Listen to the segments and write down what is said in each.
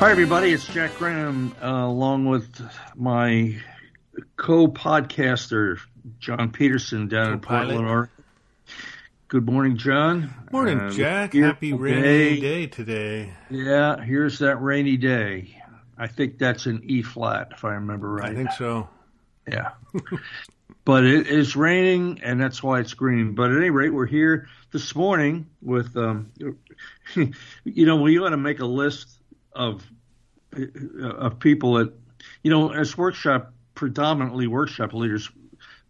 Hi, everybody. It's Jack Graham, uh, along with my co-podcaster John Peterson down in Portland, Oregon. Good morning, John. Morning, uh, Jack. Happy rainy day. day today. Yeah, here's that rainy day. I think that's an E flat, if I remember right. I think so. Yeah. but it is raining, and that's why it's green. But at any rate, we're here this morning with, um, you know, we want to make a list of of people that, you know, as workshop predominantly workshop leaders.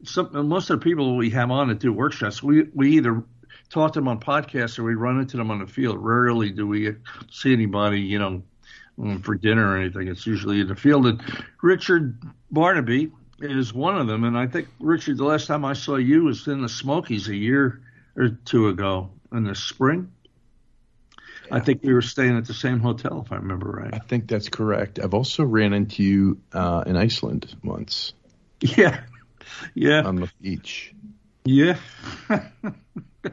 Some, most of the people we have on that do workshops, we we either talk to them on podcasts or we run into them on the field. Rarely do we see anybody, you know, mm, for dinner or anything. It's usually in the field. And Richard Bernabe is one of them. And I think Richard, the last time I saw you was in the Smokies a year or two ago in the spring. I think we were staying at the same hotel, if I remember right. I think that's correct. I've also ran into you uh, in Iceland once. Yeah, yeah. On the beach. Yeah, I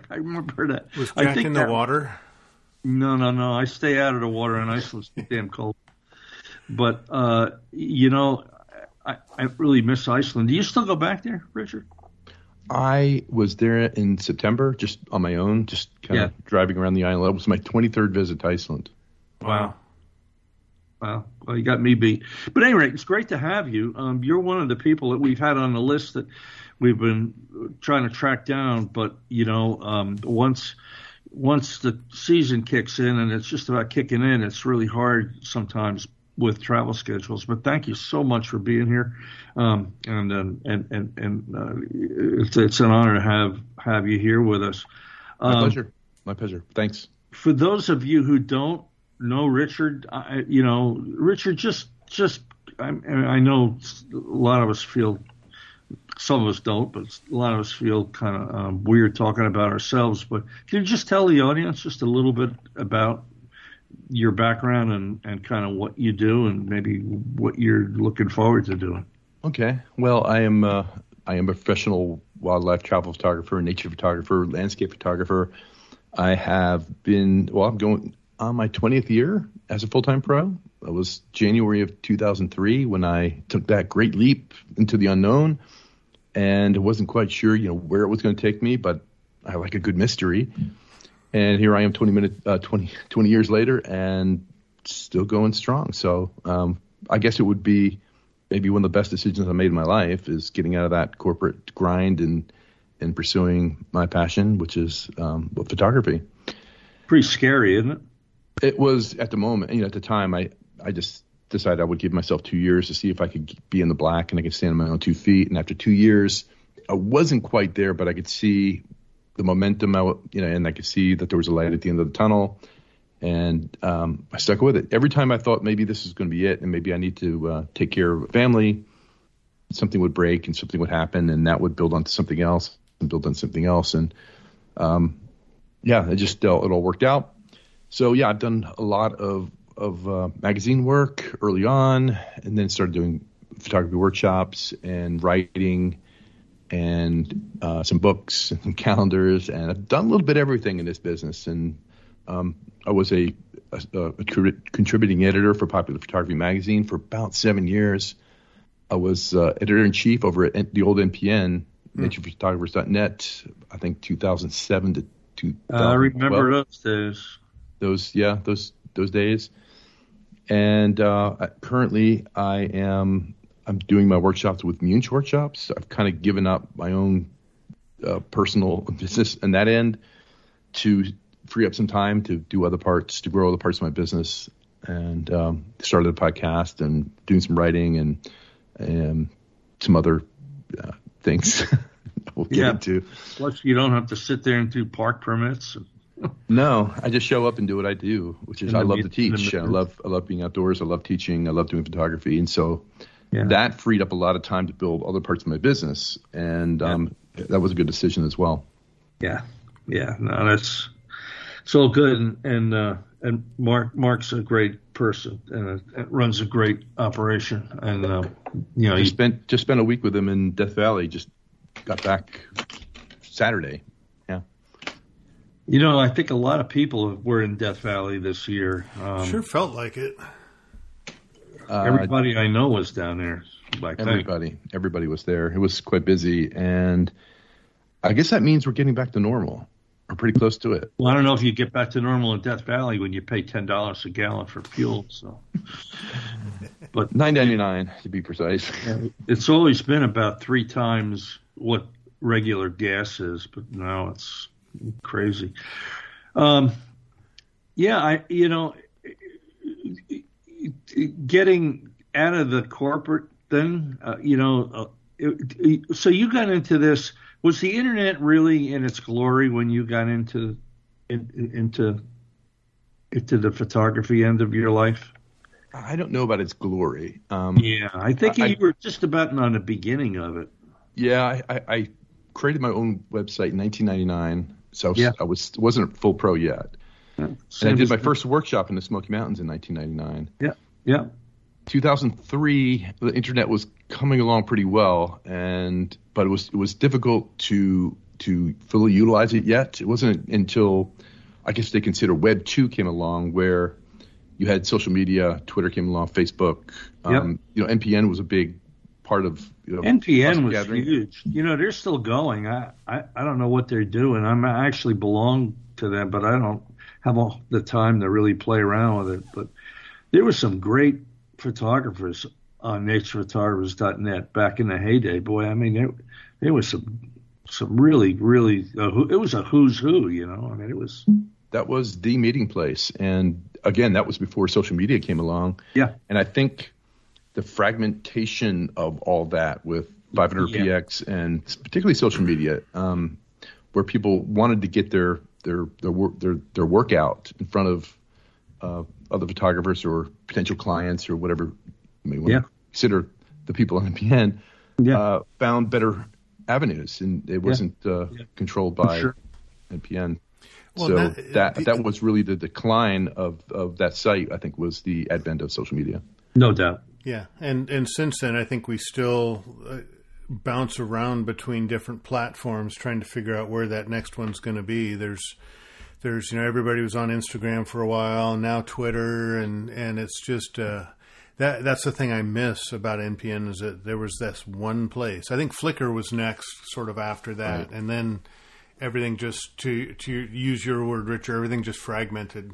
remember that. Was Jack I think in the that, water? No, no, no. I stay out of the water in Iceland. It's damn cold. But uh, you know, I, I really miss Iceland. Do you still go back there, Richard? I was there in September, just on my own, just kind Yeah. of driving around the island. It was my 23rd visit to Iceland. Wow. Wow. Well, you got me beat. But anyway, it's great to have you. Um, you're one of the people that we've had on the list that we've been trying to track down. But you know, um, once once the season kicks in and it's just about kicking in, it's really hard sometimes with travel schedules. But thank you so much for being here. Um, and and and and, and uh, it's it's an honor to have have you here with us. My Um, pleasure. My pleasure. Thanks. for those of you who don't know Richard, I, you know, Richard just just I, I know a lot of us feel some of us don't, but a lot of us feel kind of um, weird talking about ourselves. But can you just tell the audience just a little bit about your background and, and kind of what you do and maybe what you're looking forward to doing? Okay. Well, I am uh, I am a professional wildlife travel photographer, nature photographer, landscape photographer. I have been well. I'm going on my 20th year as a full time pro. It was January of 2003 when I took that great leap into the unknown, and wasn't quite sure, you know, where it was going to take me, but I like a good mystery. And here I am, 20 minute, uh, 20, 20 years later, and still going strong. So um, I guess it would be maybe one of the best decisions I made in my life is getting out of that corporate grind and and pursuing my passion, which is um, photography. Pretty scary, isn't it? It was at the moment, you know, at the time, I I just decided I would give myself two years to see if I could be in the black and I could stand on my own two feet. And after two years, I wasn't quite there, but I could see the momentum, out, you know, and I could see that there was a light at the end of the tunnel. And um, I stuck with it. Every time I thought maybe this is going to be it, and maybe I need to uh, take care of family, something would break and something would happen, and that would build onto something else and build on something else. And um, yeah, it just uh, it all worked out. So yeah, I've done a lot of of uh, magazine work early on, and then started doing photography workshops and writing and uh, some books and calendars, and I've done a little bit of everything in this business. And um, I was a, a, a contributing editor for Popular Photography magazine for about seven years. I was uh, editor in chief over at the old NPN, NaturePhotographers.net, I think 2007 to 2012. Uh, I remember those days. those yeah those those days and uh, currently i am i'm doing my workshops with Muench workshops i've kind of given up my own uh, personal business in that end to free up some time to do other parts to grow other parts of my business and um, started a podcast and doing some writing and and some other uh, things we'll get Yeah. into Plus, you don't have to sit there and do park permits. No, I just show up and do what I do, which is I love to teach. I love I love being outdoors. I love teaching. I love doing photography, and so Yeah. that freed up a lot of time to build other parts of my business, and um, that was a good decision as well. Yeah, yeah, no, that's so good, and and, uh, and Mark Mark's a great person and uh, runs a great operation, and uh, you know, I he, spent just spent a week with him in Death Valley. Just got back Saturday. Yeah, you know, I think a lot of people were in Death Valley this year. Um, Sure felt like it. Uh, everybody I know was down there. everybody, then. everybody was there. It was quite busy, and I guess that means we're getting back to normal. We're pretty close to it. Well, I don't know if you get back to normal in Death Valley when you pay ten dollars a gallon for fuel. So, but nine ninety nine to be precise. It's always been about three times what regular gas is, but now it's crazy. Um, yeah, I you know, getting out of the corporate thing, uh, you know, uh, it, it, so you got into this was the internet really in its glory when you got into in, into into the photography end of your life? I don't know about its glory. Um, yeah, I think I, you were just about on the beginning of it. Yeah, I, I, I created my own website in 1999, so I was, yeah. I was wasn't a full pro yet. Yeah, and I did my first workshop in the Smoky Mountains in 1999. Yeah, yeah. 2003, the internet was coming along pretty well, and but it was it was difficult to to fully utilize it yet. It wasn't until I guess they consider Web two came along where you had social media, Twitter came along, Facebook. Um, yep. You know, NPN was a big part of you know, NPN was gathering. huge. You know, they're still going. I, I I don't know what they're doing. I'm I actually belong to them, but I don't have all the time to really play around with it. But there were some great photographers on naturephotographers.net back in the heyday. Boy, I mean, there, there was some some really really uh, it was a who's who. You know, I mean, it was that was the meeting place, and again, that was before social media came along. Yeah, and I think the fragmentation of all that with 500px yeah. and particularly social media, um, where people wanted to get their their their work their their workout in front of uh, other photographers or potential clients or whatever you may want yeah. to consider the people on NPN, yeah. uh, found better avenues, and it wasn't uh, yeah. controlled by sure. NPN. Well, so that that, the, that was really the decline of, of that site. I think was the advent of social media. No doubt. Yeah, and and since then, I think we still uh, bounce around between different platforms, trying to figure out where that next one's going to be. There's there's you know everybody was on Instagram for a while, now Twitter, and and it's just uh, that that's the thing I miss about NPN is that there was this one place. I think Flickr was next, sort of after that, right. and then everything just to to use your word, Richard, everything just fragmented.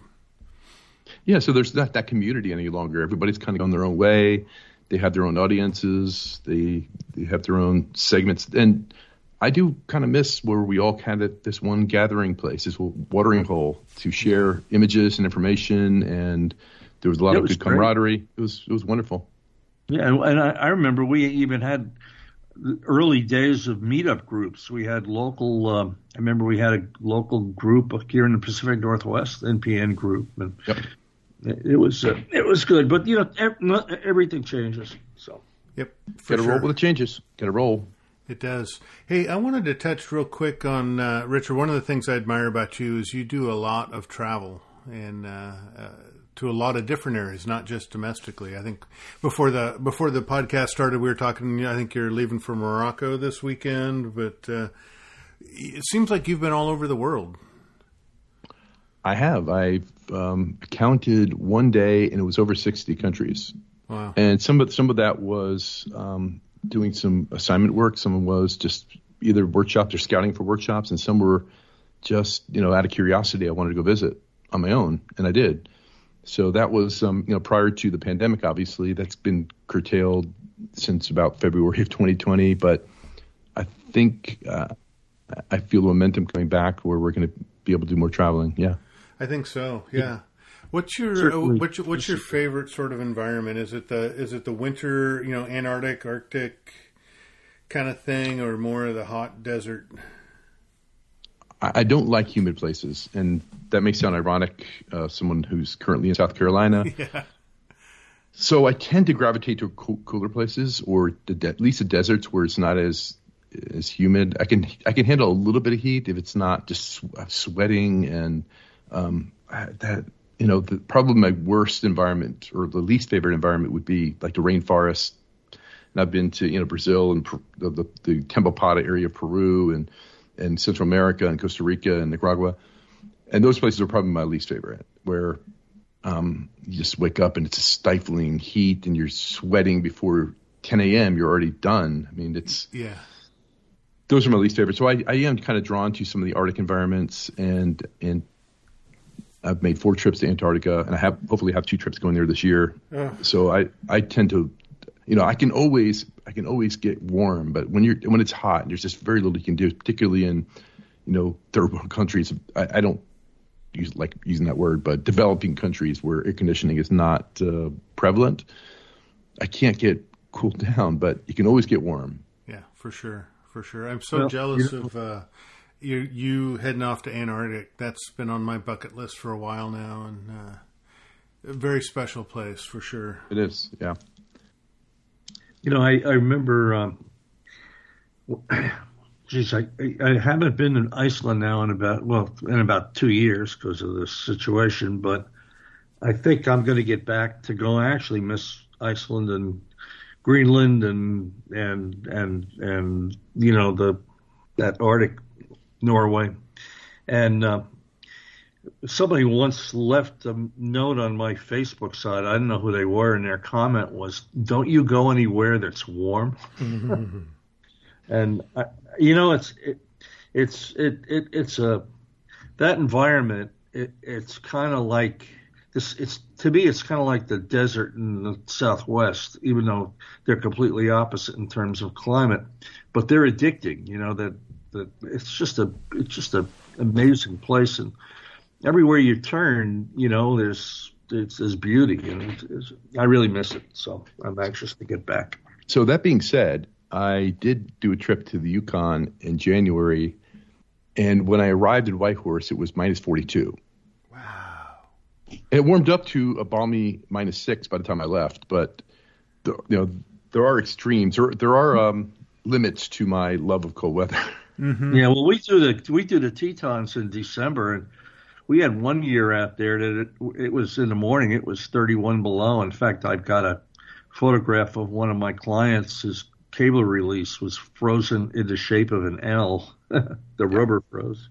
Yeah, so there's not that community any longer. Everybody's kind of going their own way. They have their own audiences. They they have their own segments, and I do kind of miss where we all kind of this one gathering place, this watering hole to share images and information, and there was a lot it of good camaraderie. It was it was wonderful. Yeah, and I, I remember we even had early days of meetup groups. We had local. Um, I remember we had a local group here in the Pacific Northwest, NPN group, and yep. It, it, was uh, it was good. But you know, everything changes. So yep, got to sure. roll with the changes. Got to roll. It does. Hey, I wanted to touch real quick on uh, Richard. One of the things I admire about you is you do a lot of travel and uh, uh, to a lot of different areas, not just domestically. I think before the before the podcast started, we were talking. I think you're leaving for Morocco this weekend, but uh, it seems like you've been all over the world. I have. I've um, counted one day, and it was over sixty countries. Wow! And some of some of that was um, doing some assignment work. Some was just either workshops or scouting for workshops, and some were just you know out of curiosity. I wanted to go visit on my own, and I did. So that was um, you know prior to the pandemic. Obviously, that's been curtailed since about February of 2020. But I think uh, I feel the momentum coming back where we're going to be able to do more traveling. Yeah, I think so. Yeah. yeah. What's your uh, what's, what's your favorite sort of environment? Is it the is it the winter, you know, Antarctic, Arctic kind of thing, or more of the hot desert? I don't like humid places, and that may sound ironic. Uh, someone who's currently in South Carolina. Yeah. So I tend to gravitate to cooler places, or de- at least the deserts where it's not as as humid. I can I can handle a little bit of heat if it's not just sweating and um, that you know, the, probably my worst environment or the least favorite environment would be like the rainforest. And I've been to, you know, Brazil and the, the, the Tambopata area of Peru and, and Central America and Costa Rica and Nicaragua. And those places are probably my least favorite where um, you just wake up and it's a stifling heat and you're sweating before 10 a.m. You're already done. I mean, it's yeah. Those are my least favorite. So I, I am kind of drawn to some of the Arctic environments, and and I've made four trips to Antarctica, and I have hopefully have two trips going there this year. Oh. So I I tend to, you know, I can always I can always get warm, but when you're when it's hot, there's just very little you can do, particularly in, you know, third world countries. I, I don't use like using that word, but developing countries where air conditioning is not uh, prevalent. I can't get cooled down, but you can always get warm. Yeah, for sure, for sure. I'm so well, jealous you know, of uh, you you heading off to Antarctic. That's been on my bucket list for a while now, and uh, a very special place for sure. It is, yeah. You know, I I remember. Um, geez, I I haven't been in Iceland now in about well in about two years because of this situation, but I think I'm going to get back to go. I actually miss Iceland and Greenland and and and and you know the that Arctic Norway, and uh, somebody once left a note on my Facebook side. I don't know who they were, and their comment was, "Don't you go anywhere that's warm." and I, you know, it's it, it's it, it it's a that environment. It, it's kind of like this. It's to me, it's kind of like the desert in the Southwest, even though they're completely opposite in terms of climate. But they're addicting. You know that that it's just a it's just a amazing place, and everywhere you turn, you know, there's it's, there's beauty, and it's, I really miss it. So I'm anxious to get back. So that being said, I did do a trip to the Yukon in January, and when I arrived in Whitehorse, it was minus 42. Wow. It warmed up to a balmy minus six by the time I left, but the, you know there are extremes. There there are um, limits to my love of cold weather. Mm-hmm. Yeah, well, we do the we do the Tetons in December, and we had one year out there that it, it was in the morning. It was 31 below. In fact, I've got a photograph of one of my clients. His cable release was frozen in the shape of an L. the rubber froze.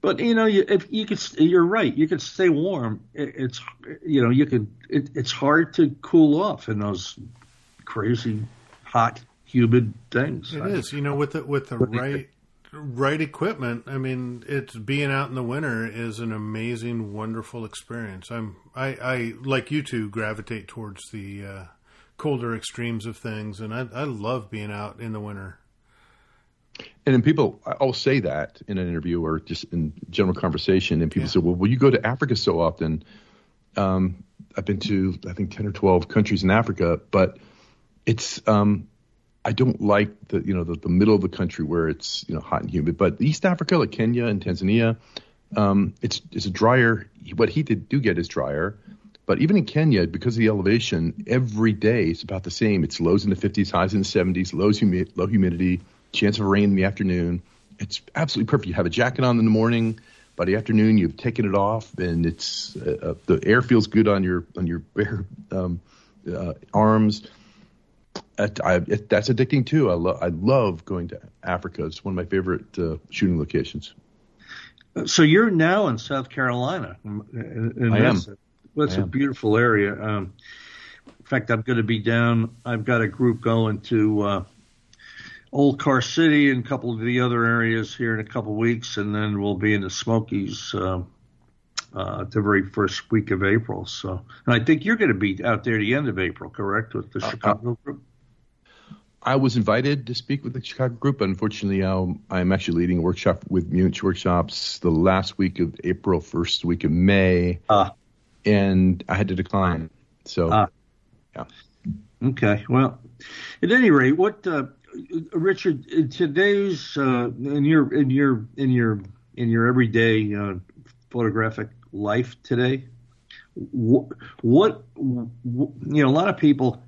But you know, you, if you could, you're right. You could stay warm. It, it's you know, you could. It, it's hard to cool off in those crazy hot, humid things. It is. You know, with the with the right right equipment. I mean, it's being out in the winter is an amazing, wonderful experience. I'm I, I like you two gravitate towards the uh, colder extremes of things, and I, I love being out in the winter. And then people, I'll say that in an interview or just in general conversation, and people yeah. say, "Well, will you go to Africa so often?" Um, I've been to I think ten or twelve countries in Africa, but it's um, I don't like the you know the, the middle of the country where it's you know hot and humid. But East Africa, like Kenya and Tanzania, um, it's it's a drier. What heat did do get is drier. But even in Kenya, because of the elevation, every day it's about the same. It's lows in the 50s, highs in the 70s, lows humi- low humidity, chance of rain in the afternoon. It's absolutely perfect. You have a jacket on in the morning. By the afternoon, you've taken it off, and it's uh, uh, the air feels good on your on your bare um, uh, arms. It, I, it, that's addicting too. I, lo- I love going to Africa. It's one of my favorite uh, shooting locations. So you're now in South Carolina. In I am. Well, it's a beautiful area. Um, in fact, I'm going to be down. I've got a group going to uh, Old Car City and a couple of the other areas here in a couple of weeks, and then we'll be in the Smokies uh, uh, the very first week of April. So, and I think you're going to be out there the end of April, correct, with the uh, Chicago group? I was invited to speak with the Chicago group. Unfortunately, um, I'm actually leading a workshop with Muench Workshops the last week of April, first week of May. Ah and I had to decline. So, ah. yeah. Okay. Well, at any rate, what uh, Richard in today's uh, in your in your in your in your everyday uh, photographic life today, what, what you know, a lot of people,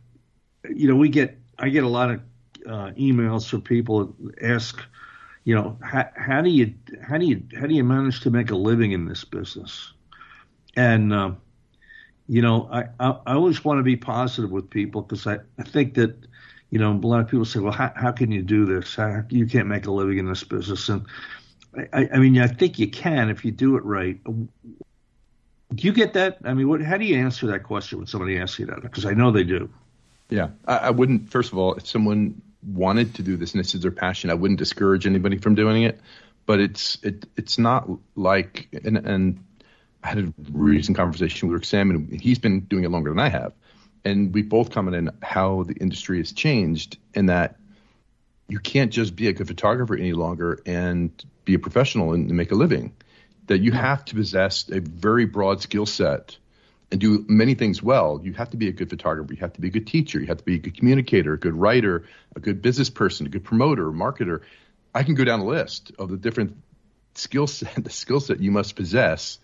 you know, we get I get a lot of uh, emails from people ask, you know, how, how do you how do you how do you manage to make a living in this business? And uh, you know, I, I, I always want to be positive with people because I, I think that, you know, a lot of people say, well, how, how can you do this? How, you can't make a living in this business. And I, I mean, I think you can if you do it right. Do you get that? I mean, what? How do you answer that question when somebody asks you that? Because I know they do. Yeah, I, I wouldn't. First of all, if someone wanted to do this and this is their passion, I wouldn't discourage anybody from doing it. But it's it it's not like and and I had a recent conversation with Rick Sammon. He's been doing it longer than I have, and we both commented on how the industry has changed and that you can't just be a good photographer any longer and be a professional and, and make a living. That you have to possess a very broad skill set and do many things well. You have to be a good photographer. You have to be a good teacher. You have to be a good communicator, a good writer, a good business person, a good promoter, marketer. I can go down a list of the different skill set, the skill set you must possess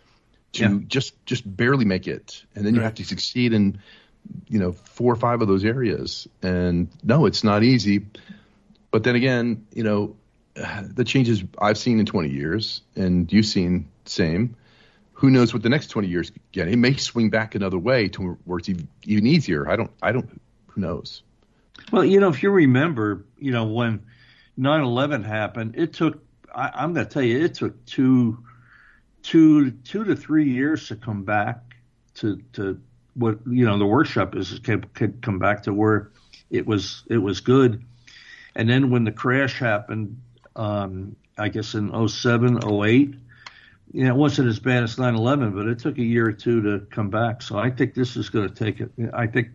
to yeah. just just barely make it, and then you have to succeed in you know four or five of those areas. And no, it's not easy. But then again, you know, the changes I've seen in 20 years, and you've seen the same. Who knows what the next 20 years get? It may swing back another way to where it's even easier. I don't. I don't. Who knows? Well, you know, if you remember, you know, when 9/11 happened, it took. I, I'm going to tell you, it took two, two, two to three years to come back to to what you know the workshop is could, could come back to where it was it was good. And then when the crash happened, um, I guess in 07, 08, you know, it wasn't as bad as 9/11, but it took a year or two to come back. So I think this is going to take it. I think,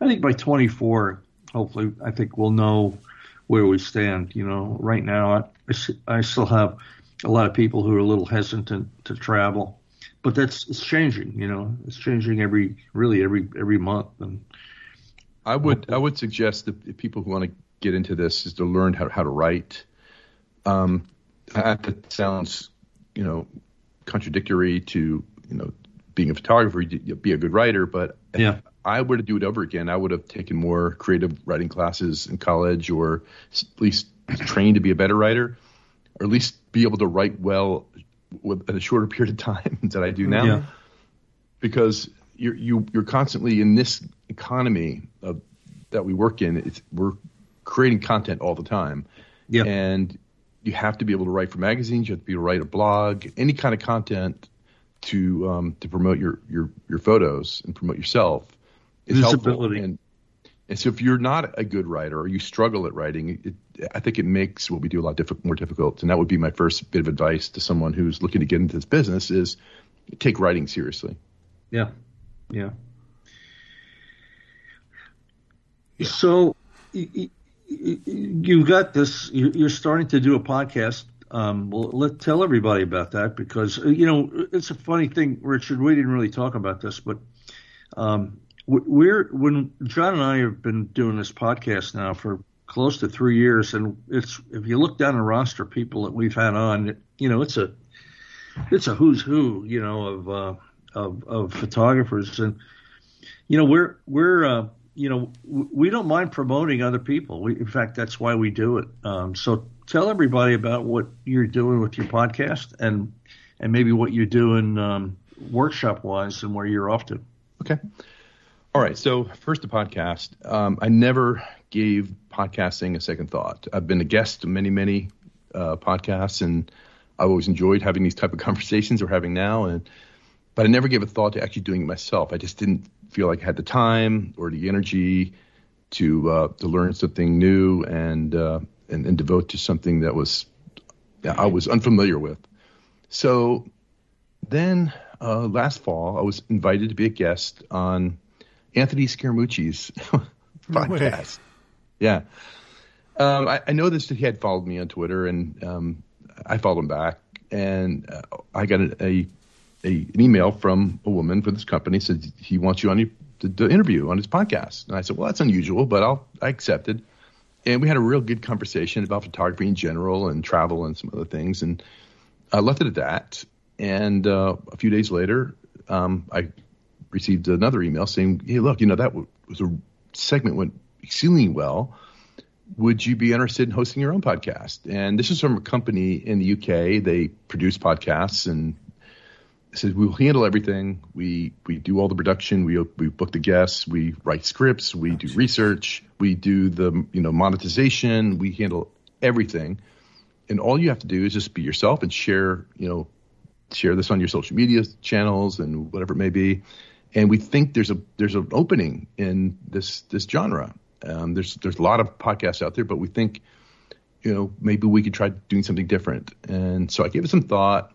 I think by 24, hopefully, I think we'll know where we stand. You know, right now, I, I still have a lot of people who are a little hesitant to travel, but that's it's changing. You know, it's changing every really every every month. And I would I would suggest that people who want to get into this is to learn how how to write. Um, that sounds, you know, contradictory to you know being a photographer, be a good writer. But yeah. I were to do it over again, I would have taken more creative writing classes in college, or at least trained to be a better writer, or at least be able to write well with, in a shorter period of time than I do mm-hmm. now. Yeah. Because you're you, you're constantly in this economy of, that we work in. It's, we're creating content all the time, yeah. and you have to be able to write for magazines. You have to be able to write a blog, any kind of content to um, to promote your, your your photos and promote yourself is helpful. And, and so if you're not a good writer or you struggle at writing, it, I think it makes what we do a lot diff- more difficult. And that would be my first bit of advice to someone who's looking to get into this business: is take writing seriously. Yeah, yeah. yeah. So you got this. You're starting to do a podcast. Um, well, let tell everybody about that because you know it's a funny thing, Richard. We didn't really talk about this, but um, we're when John and I have been doing this podcast now for close to three years, and it's if you look down the roster people that we've had on, you know, it's a it's a who's who, you know, of uh, of, of photographers, and you know, we're we're uh, you know, we don't mind promoting other people. We, in fact, that's why we do it. Um, so tell everybody about what you're doing with your podcast and and maybe what you're doing um, workshop wise and where you're off to. Okay. All right. So first, the podcast. Um, I never gave podcasting a second thought. I've been a guest to many, many uh, podcasts, and I've always enjoyed having these type of conversations we're having now. And but I never gave a thought to actually doing it myself. I just didn't feel like I had the time or the energy to uh, to learn something new and, uh, and and devote to something that was I was unfamiliar with. So then uh, last fall, I was invited to be a guest on Anthony Scaramucci's podcast. Yeah, um, I, I noticed that he had followed me on Twitter, and um, I followed him back, and uh, I got a, a a, an email from a woman for this company said he wants you on your, to, to interview on his podcast. And I said, well, that's unusual, but I'll, I accepted. And we had a real good conversation about photography in general and travel and some other things. And I left it at that. And uh, a few days later, um, I received another email saying, hey, look, you know, that was a segment went exceedingly well. Would you be interested in hosting your own podcast? And this is from a company in the UK. They produce podcasts and says we will handle everything. We we do all the production. We we book the guests. We write scripts. We do research. We do the you know monetization. We handle everything. And all you have to do is just be yourself and share you know share this on your social media channels and whatever it may be. And we think there's a there's an opening in this this genre. Um, there's there's a lot of podcasts out there, but we think, you know, maybe we could try doing something different. And so I gave it some thought,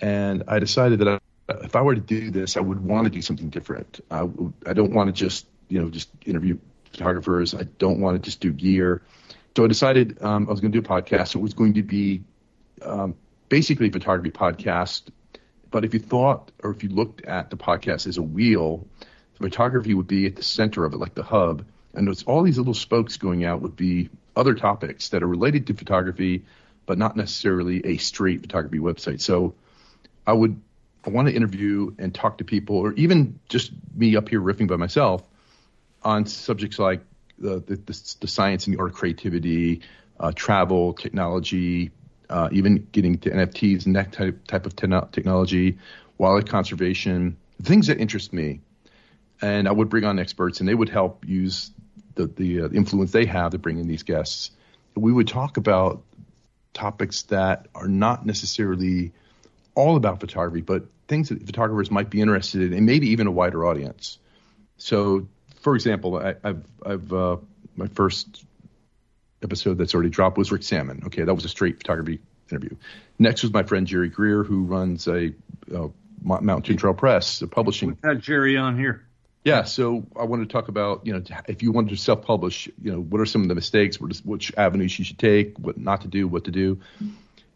and I decided that I, if I were to do this, I would want to do something different. I, I don't want to just you know just interview photographers. I don't want to just do gear. So I decided um, I was going to do a podcast. It was going to be um, basically a photography podcast. But if you thought or if you looked at the podcast as a wheel, photography would be at the center of it, like the hub. And it's all these little spokes going out would be other topics that are related to photography, but not necessarily a straight photography website. So I would I want to interview and talk to people, or even just me up here riffing by myself on subjects like the the, the, the science and the art of creativity, uh, travel, technology, uh, even getting to NFTs and that type type of te- technology, wildlife conservation, things that interest me. And I would bring on experts, and they would help use the the uh, influence they have to bring in these guests. We would talk about topics that are not necessarily all about photography, but things that photographers might be interested in, and maybe even a wider audience. So for example, I, have I've uh, my first episode that's already dropped was Rick Sammon. Okay, that was a straight photography interview. Next was my friend Jerry Greer, who runs a, a Mountain Trail Press, a publishing. We had Jerry on here. Yeah, so I wanted to talk about, you know, if you wanted to self-publish, you know, what are some of the mistakes, which avenues you should take, what not to do, what to do,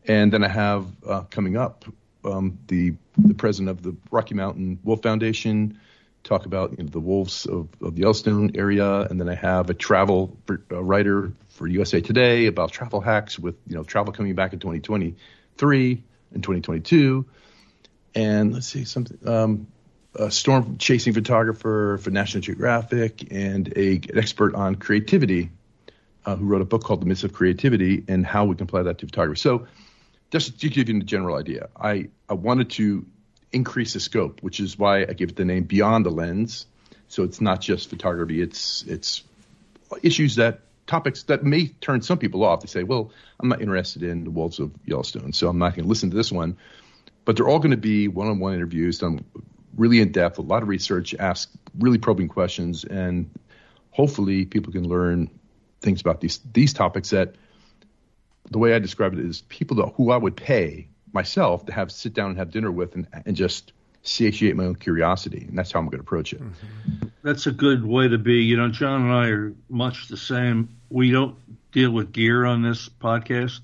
and then I have uh, coming up um, the the president of the Rocky Mountain Wolf Foundation, talk about you know, the wolves of, of, the Yellowstone area, and then I have a travel for, a writer for USA Today about travel hacks with you know travel coming back in 2023 and 2022, and let's see something. Um, a storm chasing photographer for National Geographic and a, an expert on creativity uh, who wrote a book called The Myths of Creativity and how we can apply that to photography. So, just to give you a general idea, I, I wanted to increase the scope, which is why I give it the name Beyond the Lens. So it's not just photography; it's it's issues that topics that may turn some people off. They say, "Well, I'm not interested in the wolves of Yellowstone, so I'm not going to listen to this one." But they're all going to be one-on-one interviews done really in depth, a lot of research, ask really probing questions, and hopefully people can learn things about these these topics that the way I describe it is people that, who I would pay myself to have sit down and have dinner with and, and just satiate my own curiosity. And that's how I'm going to approach it. Mm-hmm. That's a good way to be. You know, John and I are much the same. We don't deal with gear on this podcast.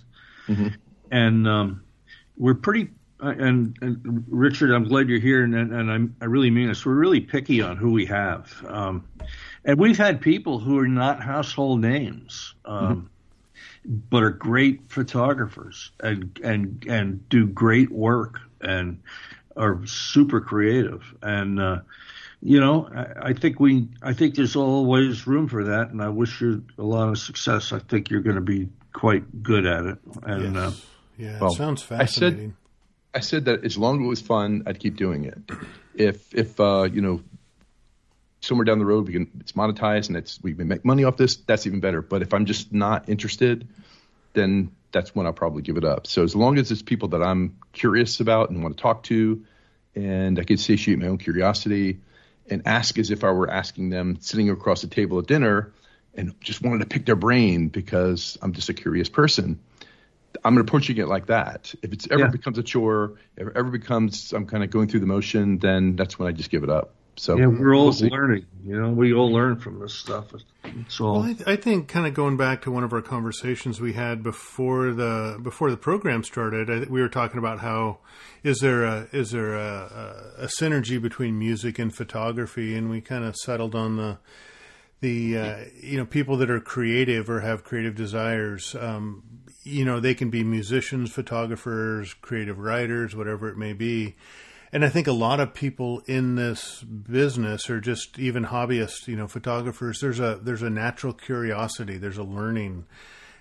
Mm-hmm. And um, we're pretty, and, and, Richard, I'm glad you're here. And, and I'm, i really mean this. We're really picky on who we have. Um, and we've had people who are not household names. Um, mm-hmm but are great photographers and and and do great work and are super creative and uh, you know I, I, think we I think there's always room for that and I wish you a lot of success. I think you're going to be quite good at it. And yes. uh, yeah, well, sounds fascinating. I said, I said that as long as it was fun, I'd keep doing it. If if uh, you know somewhere down the road we can it's monetized and it's we can make money off this, that's even better. But if I'm just not interested, then that's when I'll probably give it up. So as long as it's people that I'm curious about and want to talk to, and I can satiate my own curiosity and ask as if I were asking them sitting across the table at dinner and just wanted to pick their brain because I'm just a curious person. I'm approaching it like that. If it's ever yeah. becomes a chore, if it ever becomes I'm kind of going through the motion, then that's when I just give it up. So yeah, we're all we'll learning. You know, we all learn from this stuff. So well, I, th- I, think kind of going back to one of our conversations we had before the before the program started, I, we were talking about how is there a is there a, a, a synergy between music and photography, and we kind of settled on the the uh, you know people that are creative or have creative desires. Um, you know, they can be musicians, photographers, creative writers, whatever it may be and I think a lot of people in this business or just even hobbyists, you know, photographers, there's a there's a natural curiosity, there's a learning.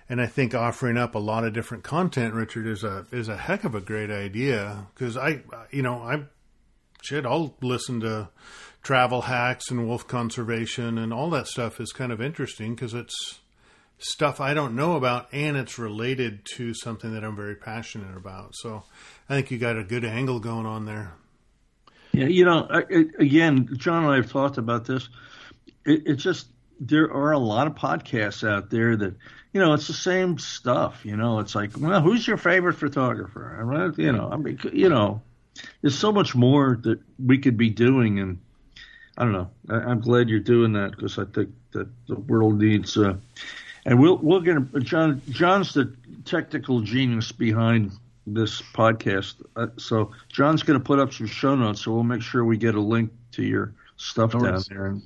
And I think offering up a lot of different content, Richard, is a is a heck of a great idea because I, you know, I shit, I'll listen to travel hacks and wolf conservation and all that stuff is kind of interesting because it's stuff I don't know about, and it's related to something that I'm very passionate about. So I think you got a good angle going on there. Yeah, you know, again, John and I have talked about this. It, it's just there are a lot of podcasts out there that you know it's the same stuff. You know, it's like, well, who's your favorite photographer? You know, I mean, you know, there's so much more that we could be doing, and I don't know. I, am glad you're doing that because I think that the world needs. Uh, and we'll we'll get John. John's the technical genius behind this podcast. Uh, so John's going to put up some show notes, so we'll make sure we get a link to your stuff down there. And,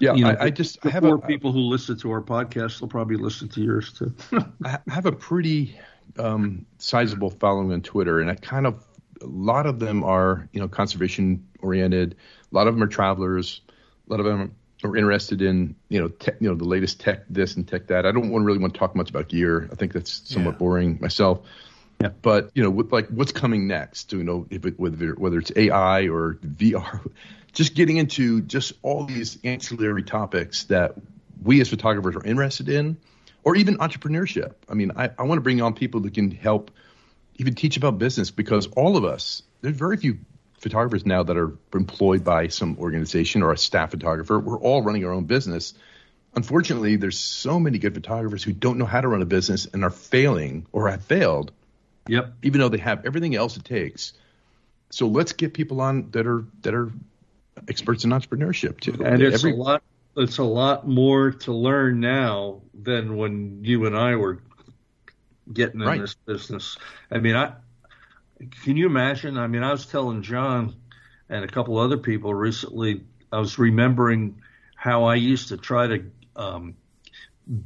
yeah, you know, I, I, just I have four a, people who listen to our podcast. They'll probably listen to yours too. I have a pretty um, sizable following on Twitter, and I kind of a lot of them are you know conservation oriented. A lot of them are travelers. A lot of them are interested in you know tech, you know the latest tech this and tech that. I don't want really want to talk much about gear. I think that's somewhat yeah. boring myself. Yeah. But you know, with, like what's coming next? You know, if it, whether whether it's AI or VR, just getting into just all these ancillary topics that we as photographers are interested in, or even entrepreneurship. I mean, I, I want to bring on people that can help even teach about business because all of us, there's very few photographers now that are employed by some organization or a staff photographer. We're all running our own business. Unfortunately, there's so many good photographers who don't know how to run a business and are failing or have failed. Yep. Even though they have everything else it takes. So let's get people on that are that are experts in entrepreneurship too. And it's Every, a lot it's a lot more to learn now than when you and I were getting in right. this business. I mean, I can you imagine? I mean, I was telling John and a couple other people recently. I was remembering how I used to try to um,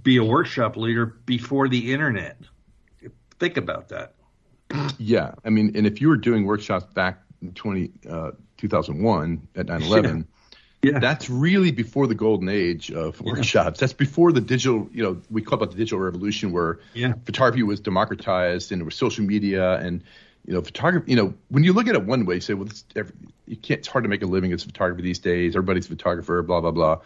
be a workshop leader before the internet. Think about that. Yeah, I mean, and if you were doing workshops back in 20, uh, 2001 at 9/11. Yeah. That's really before the golden age of workshops. That's before the digital, you know, we call it the digital revolution where yeah. photography was democratized and there was social media and, you know, photography, you know, when you look at it one way, you say, well, every, you can't, it's hard to make a living as a photographer these days. Everybody's a photographer, blah, blah, blah.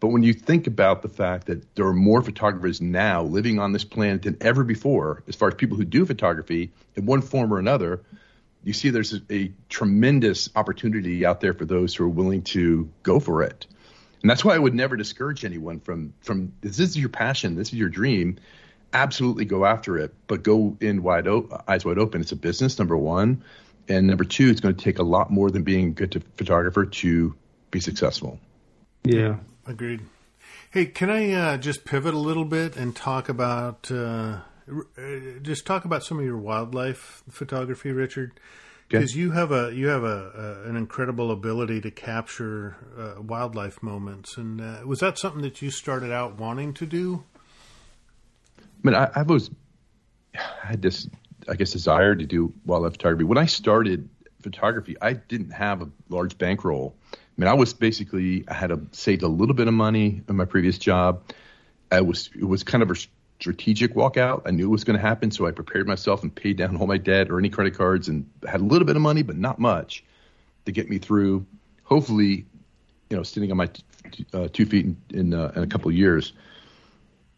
But when you think about the fact that there are more photographers now living on this planet than ever before, as far as people who do photography in one form or another, you see there's a, a, tremendous opportunity out there for those who are willing to go for it. And that's why I would never discourage anyone from from this is your passion, this is your dream. Absolutely go after it, but go in wide open, eyes wide open. It's a business, number one, and number two, it's going to take a lot more than being a good photographer to be successful. Yeah, agreed. Hey, can I uh, just pivot a little bit and talk about uh, uh, just talk about some of your wildlife photography, Richard, because okay. you have a you have a, a, an incredible ability to capture uh, wildlife moments. And uh, was that something that you started out wanting to do? I mean, I, was I had this I guess desire to do wildlife photography. When I started photography, I didn't have a large bankroll. I mean, I was basically I had a, saved a little bit of money in my previous job. I was it was kind of a strategic walkout. I knew it was going to happen, so I prepared myself and paid down all my debt or any credit cards and had a little bit of money, but not much, to get me through. Hopefully, you know, standing on my t- uh, two feet in, in, uh, in a couple of years.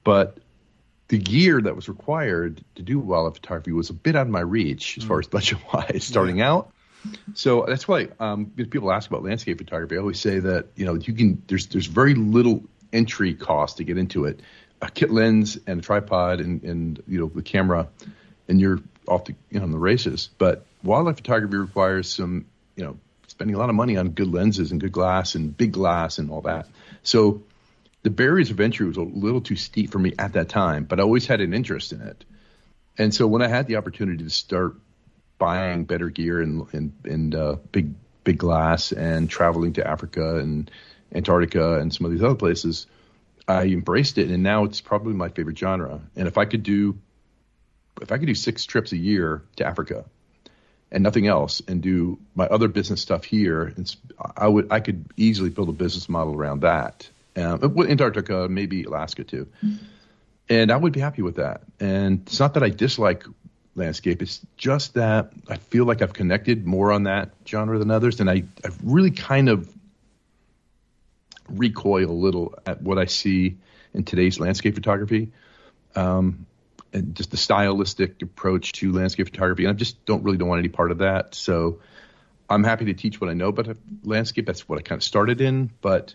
But the gear that was required to do wildlife photography was a bit out of my reach as far as budget wise starting yeah. out. So that's why um, people ask about landscape photography. I always say that you know you can there's there's very little entry cost to get into it a kit lens and a tripod and, and you know the camera, and you're off to you know on the races. But wildlife photography requires some you know spending a lot of money on good lenses and good glass and big glass and all that. So the barriers of entry was a little too steep for me at that time, but I always had an interest in it. And so when I had the opportunity to start buying better gear and and, and uh, big big glass and traveling to Africa and Antarctica and some of these other places, I embraced it, and now it's probably my favorite genre. And if I could do, if I could do six trips a year to Africa, and nothing else, and do my other business stuff here, I would, I could easily build a business model around that. Um, Antarctica, maybe Alaska too, and I would be happy with that. And it's not that I dislike landscape; it's just that I feel like I've connected more on that genre than others, and I, I've really kind of recoil a little at what I see in today's landscape photography. Um, and just the stylistic approach to landscape photography. And I just don't really don't want any part of that. So I'm happy to teach what I know about landscape. That's what I kind of started in, but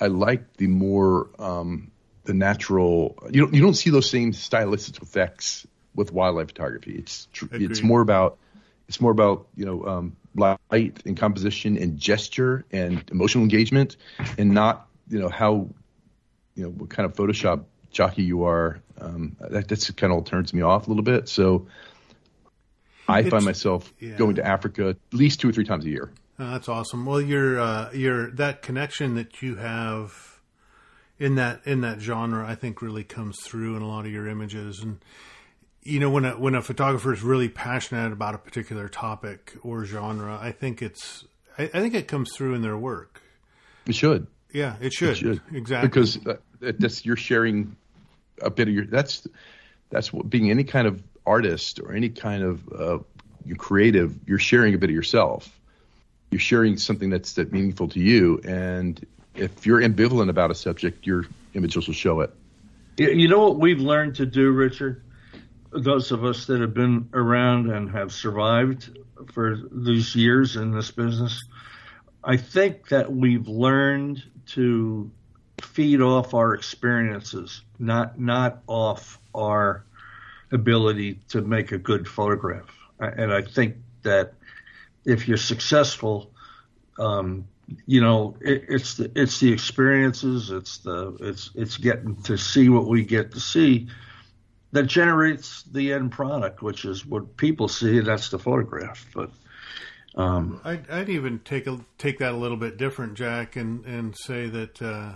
I like the more um, the natural. You don't you don't see those same stylistic effects with wildlife photography. It's tr- it's more about it's more about you know um, light and composition and gesture and emotional engagement, and not you know how you know what kind of Photoshop jockey you are. Um, that that's kind of turns me off a little bit. So I it's, find myself yeah. going to Africa at least two or three times a year. Oh, that's awesome. Well, your uh, your that connection that you have in that in that genre, I think, really comes through in a lot of your images. And you know, when a when a photographer is really passionate about a particular topic or genre, I think it's I, I think it comes through in their work. It should. Yeah, it should. It should. Exactly. Because uh, that's you're sharing a bit of your that's that's what being any kind of artist or any kind of uh, creative, you're sharing a bit of yourself you're sharing something that's that meaningful to you, and if you're ambivalent about a subject, your images will show it. You know what we've learned to do, Richard? Those of us that have been around and have survived for these years in this business, I think that we've learned to feed off our experiences, not not off our ability to make a good photograph. And I think that if you're successful, um, you know, it, it's the it's the experiences, it's the it's it's getting to see what we get to see that generates the end product, which is what people see. That's the photograph. But um, I'd, I'd, even take a take that a little bit different, Jack, and and say that uh,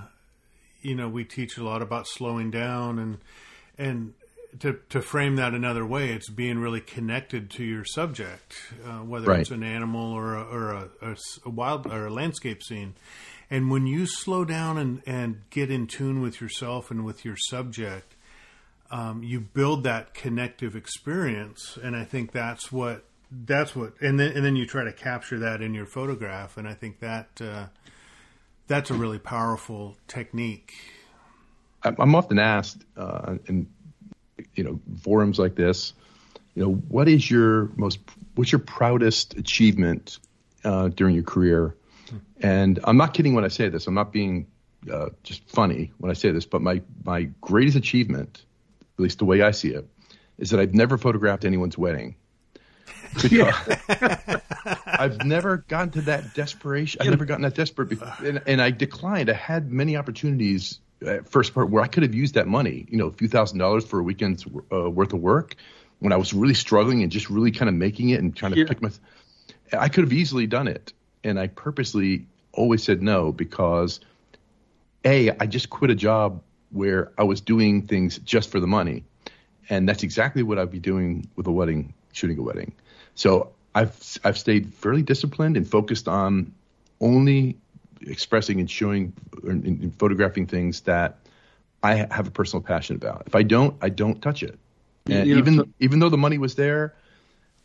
you know we teach a lot about slowing down and and to to frame that another way, it's being really connected to your subject, uh, whether right. it's an animal or a, or a, a, a, wild or a landscape scene. And when you slow down and, and get in tune with yourself and with your subject, um, you build that connective experience. And I think that's what that's what and then and then you try to capture that in your photograph. And I think that uh, that's a really powerful technique. I'm often asked, uh, and you know forums like this you know what is your most what's your proudest achievement uh, during your career? And i'm not kidding when i say this. I'm not being uh, just funny when i say this but my my greatest achievement at least the way i see it is that i've never photographed anyone's wedding. Because I've never gotten to that desperation. I've never gotten that desperate, before, and, and I declined. I had many opportunities first part where I could have used that money, you know, a few thousand dollars for a weekend's uh, worth of work when I was really struggling and just really kind of making it and trying to yeah. pick my. I could have easily done it, and I purposely always said no because, a, I just quit a job where I was doing things just for the money, and that's exactly what I'd be doing with a wedding, shooting a wedding. So I've I've stayed fairly disciplined and focused on only expressing and showing and, and photographing things that I have a personal passion about. If I don't, I don't touch it. And you know, even so, even though the money was there,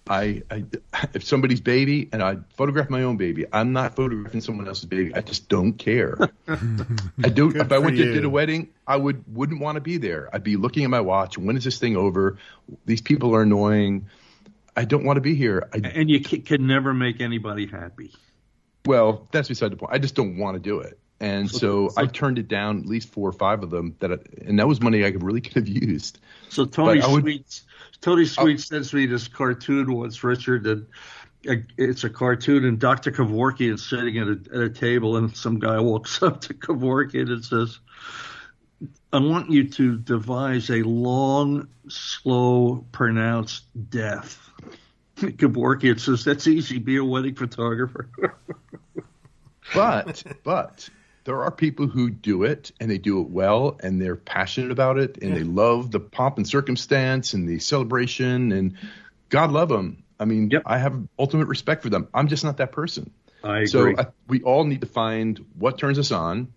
I, I if somebody's baby and I photograph my own baby, I'm not photographing someone else's baby. I just don't care. I don't. Good if I went to did a wedding, I would wouldn't want to be there. I'd be looking at my watch. When is this thing over? These people are annoying. I don't want to be here. I, and you can never make anybody happy. Well, that's beside the point. I just don't want to do it. And so, so I turned it down at least four or five of them that, I, and that was money I could really could have used. So Tony Sweet, Tony oh. Sweet sends me this cartoon once, Richard, and uh, it's a cartoon, and Dr. Kevorkian is sitting at a, at a table, and some guy walks up to Kevorkian and says, "I want you to devise a long, slow, pronounced death." Kevorkian says, "That's easy. Be a wedding photographer." but but there are people who do it and they do it well and they're passionate about it and yeah. they love the pomp and circumstance and the celebration and God love them. I mean, yep. I have ultimate respect for them. I'm just not that person. I so. I, uh, we all need to find what turns us on,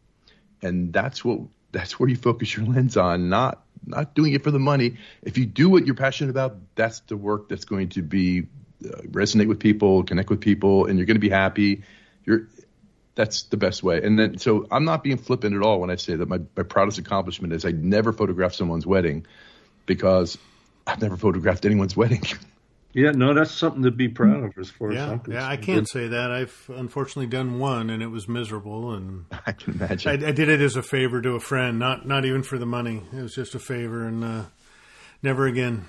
and that's what that's where you focus your lens on, not not doing it for the money. If you do what you're passionate about, that's the work that's going to be uh, resonate with people, connect with people, and you're going to be happy. You're that's the best way. And then, so I'm not being flippant at all when I say that my, my proudest accomplishment is I never photographed someone's wedding because I've never photographed anyone's wedding. Yeah, no, that's something to be proud of as far yeah, as I'm concerned. Yeah, I can't say that. I've unfortunately done one, and it was miserable. And I can imagine. I, I did it as a favor to a friend, not not even for the money. It was just a favor, and uh, never again.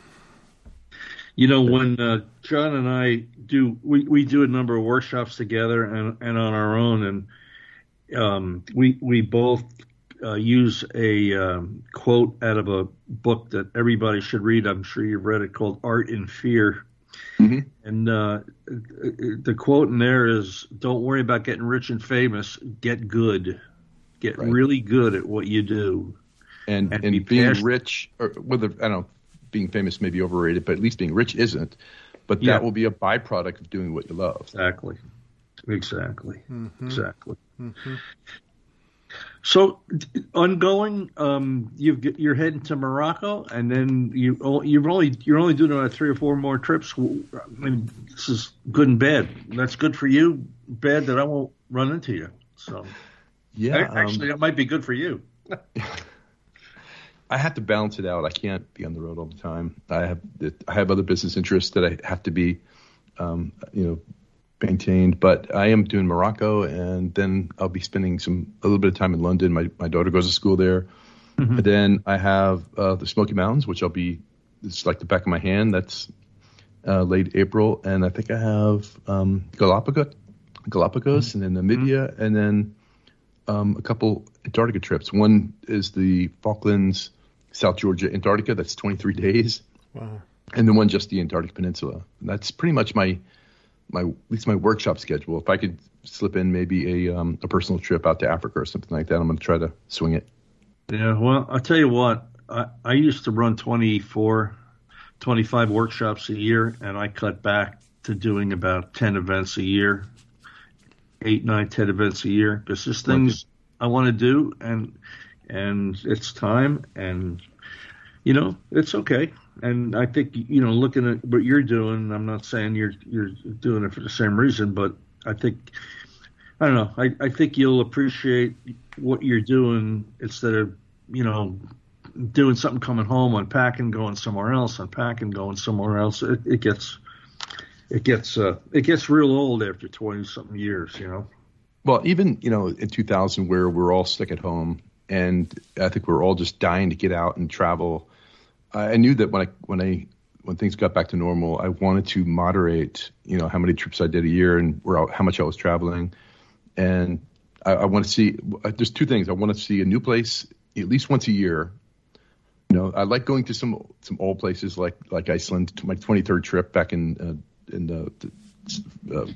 You know, when uh, John and I do, we, we do a number of workshops together and, and on our own, and um, we we both uh, use a um, quote out of a book that everybody should read. I'm sure you've read it called Art and Fear. Mm-hmm. And uh, the quote in there is, "Don't worry about getting rich and famous. Get good. Get right. really good at what you do." And and, and be being passionate. rich, or whether I don't know, being famous may be overrated, but at least being rich isn't. But that yeah. will be a byproduct of doing what you love. Exactly. Exactly. Mm-hmm. Exactly. Mm-hmm. So, ongoing, um, you are heading to Morocco, and then you you're only you're only doing about three or four more trips. I mean, this is good and bad. That's good for you. Bad that I won't run into you. So, yeah, actually, um, that might be good for you. I have to balance it out. I can't be on the road all the time. I have I have other business interests that I have to be, um, you know, maintained. But I am doing Morocco, and then I'll be spending some a little bit of time in London. My my daughter goes to school there. Mm-hmm. And then I have uh, the Smoky Mountains, which I'll be. It's like the back of my hand. That's uh, late April, and I think I have um, Galapagos, Galapagos, mm-hmm. and then Namibia, mm-hmm. and then um, a couple Antarctica trips. One is the Falklands South Georgia, Antarctica. That's 23 days. Wow. And then one just the Antarctic Peninsula. That's pretty much my my at least my workshop schedule. If I could slip in maybe a um, a personal trip out to Africa or something like that, I'm going to try to swing it. Yeah, well, I'll tell you what. I, I used to run 24, 25 workshops a year, and I cut back to doing about 10 events a year, eight, nine, 10 events a year, because there's things I want to do, and and it's time, and you know it's okay. And I think you know, looking at what you're doing, I'm not saying you're you're doing it for the same reason, but I think I don't know. I, I think you'll appreciate what you're doing instead of you know doing something coming home, unpacking, going somewhere else, unpacking, going somewhere else. It, it gets it gets uh, it gets real old after twenty something years, you know. Well, even you know in 2000, where we're all stuck at home, and I think we are all just dying to get out and travel. I knew that when I when I when things got back to normal, I wanted to moderate, you know, how many trips I did a year and where how much I was traveling, and I, I want to see. There's two things. I want to see a new place at least once a year. You know, I like going to some some old places like like Iceland. To my 23rd trip back in uh, in the uh,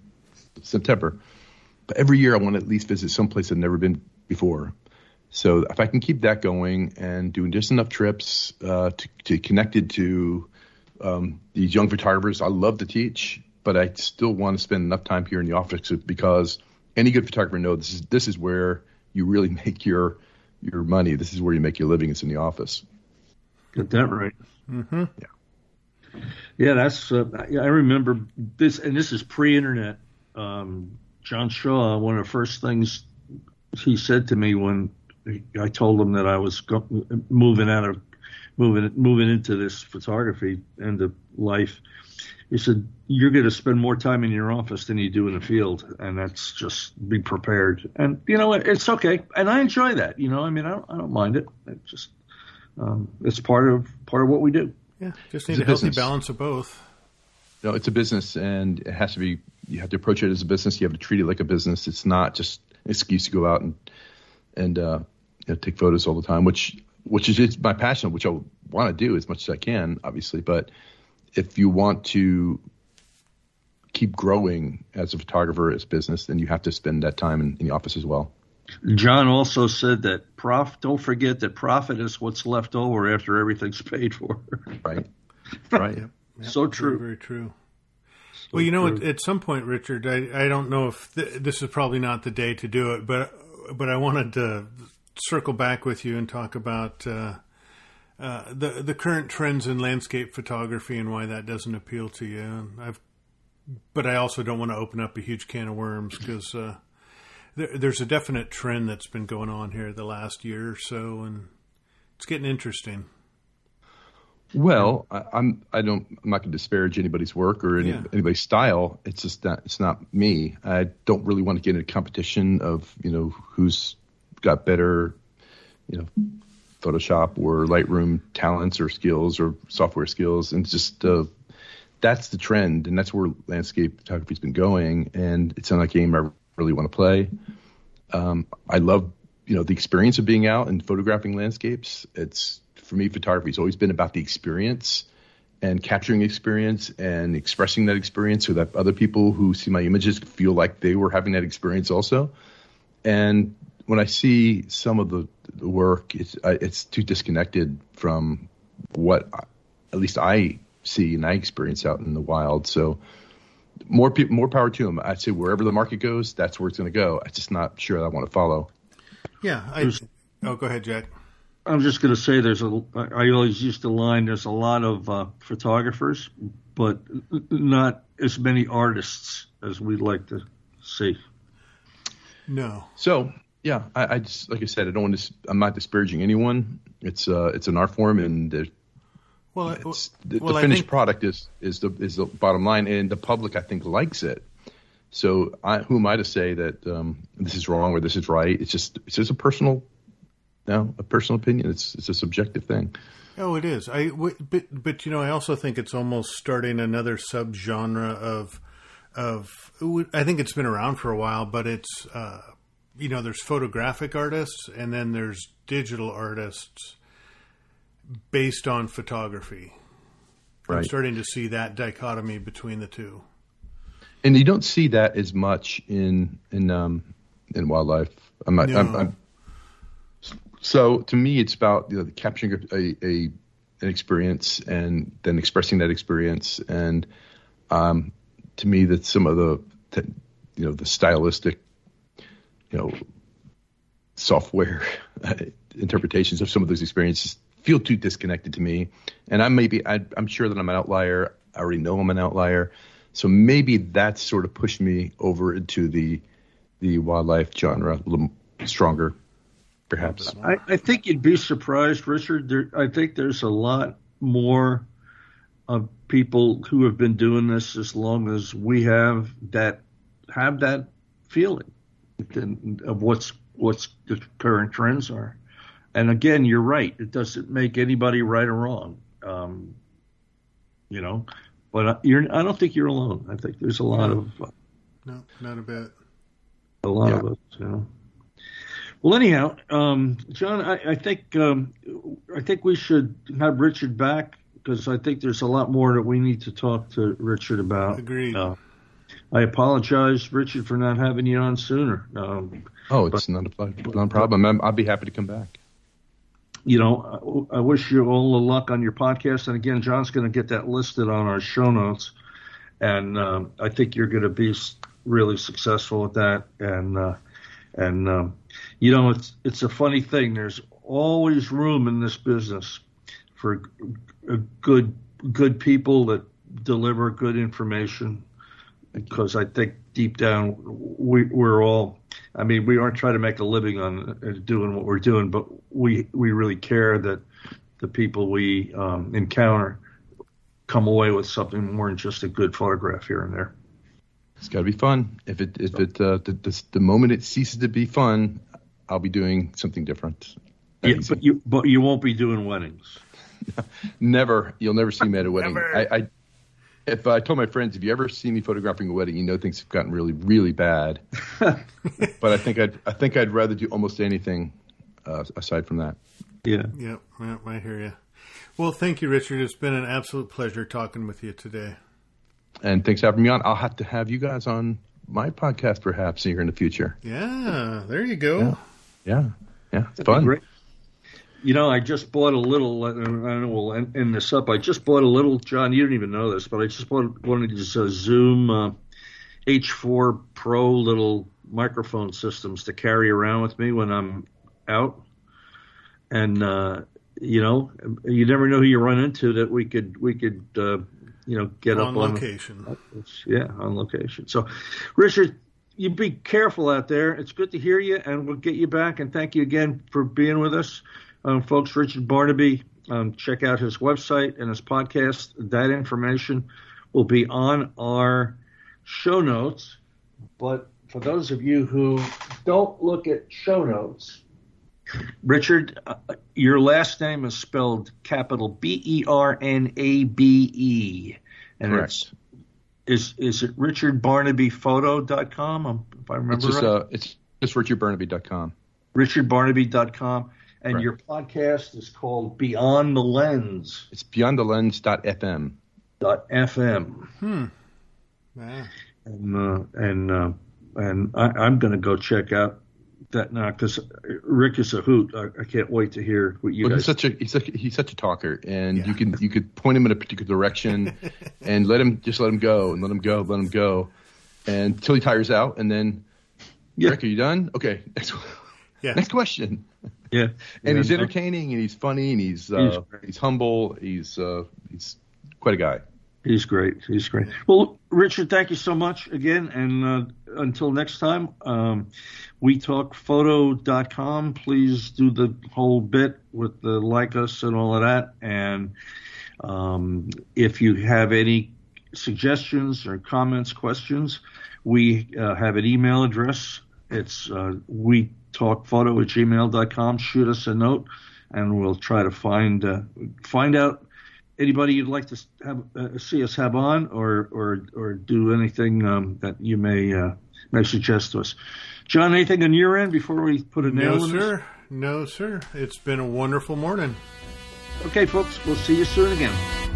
September. But every year I want to at least visit some place I've never been before. So if I can keep that going and doing just enough trips uh, to, to connected to um, these young photographers, I love to teach, but I still want to spend enough time here in the office because any good photographer knows this is this is where you really make your your money. This is where you make your living. It's in the office. Get that right. Mm-hmm. Yeah. Yeah, that's. Uh, I remember this, and this is pre-internet. Um, John Shaw, one of the first things he said to me when I told him that I was moving out of moving moving into this photography end of life. He said, "You're going to spend more time in your office than you do in the field, and that's just be prepared." And you know, it's okay, and I enjoy that. You know, I mean, I don't, I don't mind it. It just um, it's part of part of what we do. Yeah, just need a, a healthy balance of both. No, it's a business, and it has to be. You have to approach it as a business. You have to treat it like a business. It's not just an excuse to go out and and uh, you know, take photos all the time, which which is it's my passion, which I want to do as much as I can, obviously. But if you want to keep growing as a photographer, as business, then you have to spend that time in, in the office as well. John also said that prof. Don't forget that profit is what's left over after everything's paid for. right. Right. Yep. so true. Very, very true. So well, you know, at, at, some point, Richard, I, I don't know if th- this is probably not the day to do it, but but I wanted to circle back with you and talk about uh, uh, the the current trends in landscape photography and why that doesn't appeal to you. I've, but I also don't want to open up a huge can of worms because uh, there, there's a definite trend that's been going on here the last year or so, and it's getting interesting. Well, I, I'm I don't I'm not going to disparage anybody's work or any, Yeah. anybody's style. It's just that it's not me. I don't really want to get into competition of you know who's got better, you know, Photoshop or Lightroom talents or skills or software skills, and just uh, that's the trend, and that's where landscape photography's been going. And it's not a game I really want to play. Um, I love you know the experience of being out and photographing landscapes. It's for me, photography's always been about the experience and capturing experience and expressing that experience so that other people who see my images feel like they were having that experience also. And when I see some of the, the work, it's I, it's too disconnected from what I, at least I see and I experience out in the wild. So more people, more power to them. I'd say wherever the market goes, that's where it's going to go. I'm just not sure I want to follow. Yeah. I, oh, go ahead, Jack. I'm just going to say there's a. I always used to line there's a lot of uh, photographers, but not as many artists as we'd like to see. No. So yeah, I, I just like I said, I don't want to. I'm not disparaging anyone. It's uh, it's an art form, and the, Well, it's, the, well, the finished think- product is is the is the bottom line, and the public I think likes it. So I, who am I to say that um, this is wrong or this is right? It's just it's just a personal, no, a personal opinion. It's it's a subjective thing. Oh, it is. I w- but but you know, I also think it's almost starting another subgenre of of. I think it's been around for a while, but it's uh, you know, there's photographic artists and then there's digital artists based on photography. I'm starting to see that dichotomy between the two. and you don't see that as much in in um in wildlife. I'm not. I'm, I'm, so to me, it's about you know, capturing a, a, an experience and then expressing that experience. And um, to me, that some of the, the you know the stylistic you know software uh, interpretations of some of those experiences feel too disconnected to me. And I maybe I, I'm sure that I'm an outlier. I already know I'm an outlier. So maybe that's sort of pushed me over into the the wildlife genre a little stronger, perhaps. I, I think you'd be surprised, Richard. There, I think there's a lot more of people who have been doing this as long as we have that have that feeling than- of what's what's the current trends are. And again, you're right. It doesn't make anybody right or wrong. Um, you know, but uh, you're. I don't think you're alone. I think there's a lot No. of No, not a bit. a lot Yeah. of us, you know. Well, anyhow, um, John, I, I think um, I think we should have Richard back because I think there's a lot more that we need to talk to Richard about. Agreed. Uh, I apologize, Richard, for not having you on sooner. Um, Oh, it's not a not a problem. I'll be happy to come back. you know, I, I wish you all the luck on your podcast. And again, John's going to get that listed on our show notes, and um, I think you're going to be really successful at that. And uh, and um, you know, it's it's a funny thing. There's always room in this business for good good people that deliver good information. Because I think deep down we, we're all, I mean, we aren't trying to make a living on uh, doing what we're doing, but we we really care that the people we um, encounter come away with something more than just a good photograph here and there. It's got to be fun. If it if it uh, the, the the moment it ceases to be fun, I'll be doing something different. Yeah, Easy. but you but you won't be doing weddings. Never, you'll never see me at a wedding. Never. I, I, if I told my friends, if you ever see me photographing a wedding, you know things have gotten really, really bad. but I think I'd, I think I'd rather do almost anything uh, aside from that. Yeah. Yep, yep, I hear you. Well, thank you, Richard. It's been an absolute pleasure talking with you today. And thanks for having me on. I'll have to have you guys on my podcast perhaps here in the future. Yeah, there you go. Yeah. Yeah, yeah, it's That'd fun. You know, I just bought a little. I don't know. We'll end end this up. I just bought a little. John, you didn't even know this, but I just bought one of these uh, Zoom uh, H4 Pro little microphone systems to carry around with me when I'm out. And uh, you know, you never know who you run into that we could we could uh, you know get On up on location. yeah, on location. So, Richard, you be careful out there. It's good to hear you, and we'll get you back. And thank you again for being with us, um, folks. Richard Bernabe. Um, check out his website and his podcast. That information will be on our show notes. But for those of you who don't look at show notes, Richard, uh, your last name is spelled capital B E R N A B E, and Correct. it's is is it richardbernabephoto.com um, if I remember It's just right? uh, it's just richardbernabe.com. richardbernabe.com and Correct. your podcast is called Beyond the Lens It's beyondthelens.fm. dot FM Yeah. and uh, and uh, and I, I'm going to go check out that now because Rick is a hoot. I, I can't wait to hear what you Well, guys. he's such a he's such, he's such a talker, and Yeah. you can you could point him in a particular direction, and let him just let him go and let him go, let him go, and until he tires out, and then Yeah. Rick, are you done? Okay, next Yeah. next question. Yeah, And he's Yeah. entertaining, and he's funny, and he's uh, He's he's, humble. He's uh, he's quite a guy. He's great. He's great. Well, Richard, thank you so much again. And uh, until next time, um, we talk photo.com. Please do the whole bit with the like us and all of that. And um, if you have any suggestions or comments, questions, we uh, have an email address. It's uh, we talk photo at gmail.com. Shoot us a note and we'll try to find uh, find out anybody you'd like to have uh, see us have on, or or or do anything um, that you may uh, may suggest to us. John, anything on your end before we put a nail No, in sir. No, sir. It's been a wonderful morning. Okay, folks, we'll see you soon again.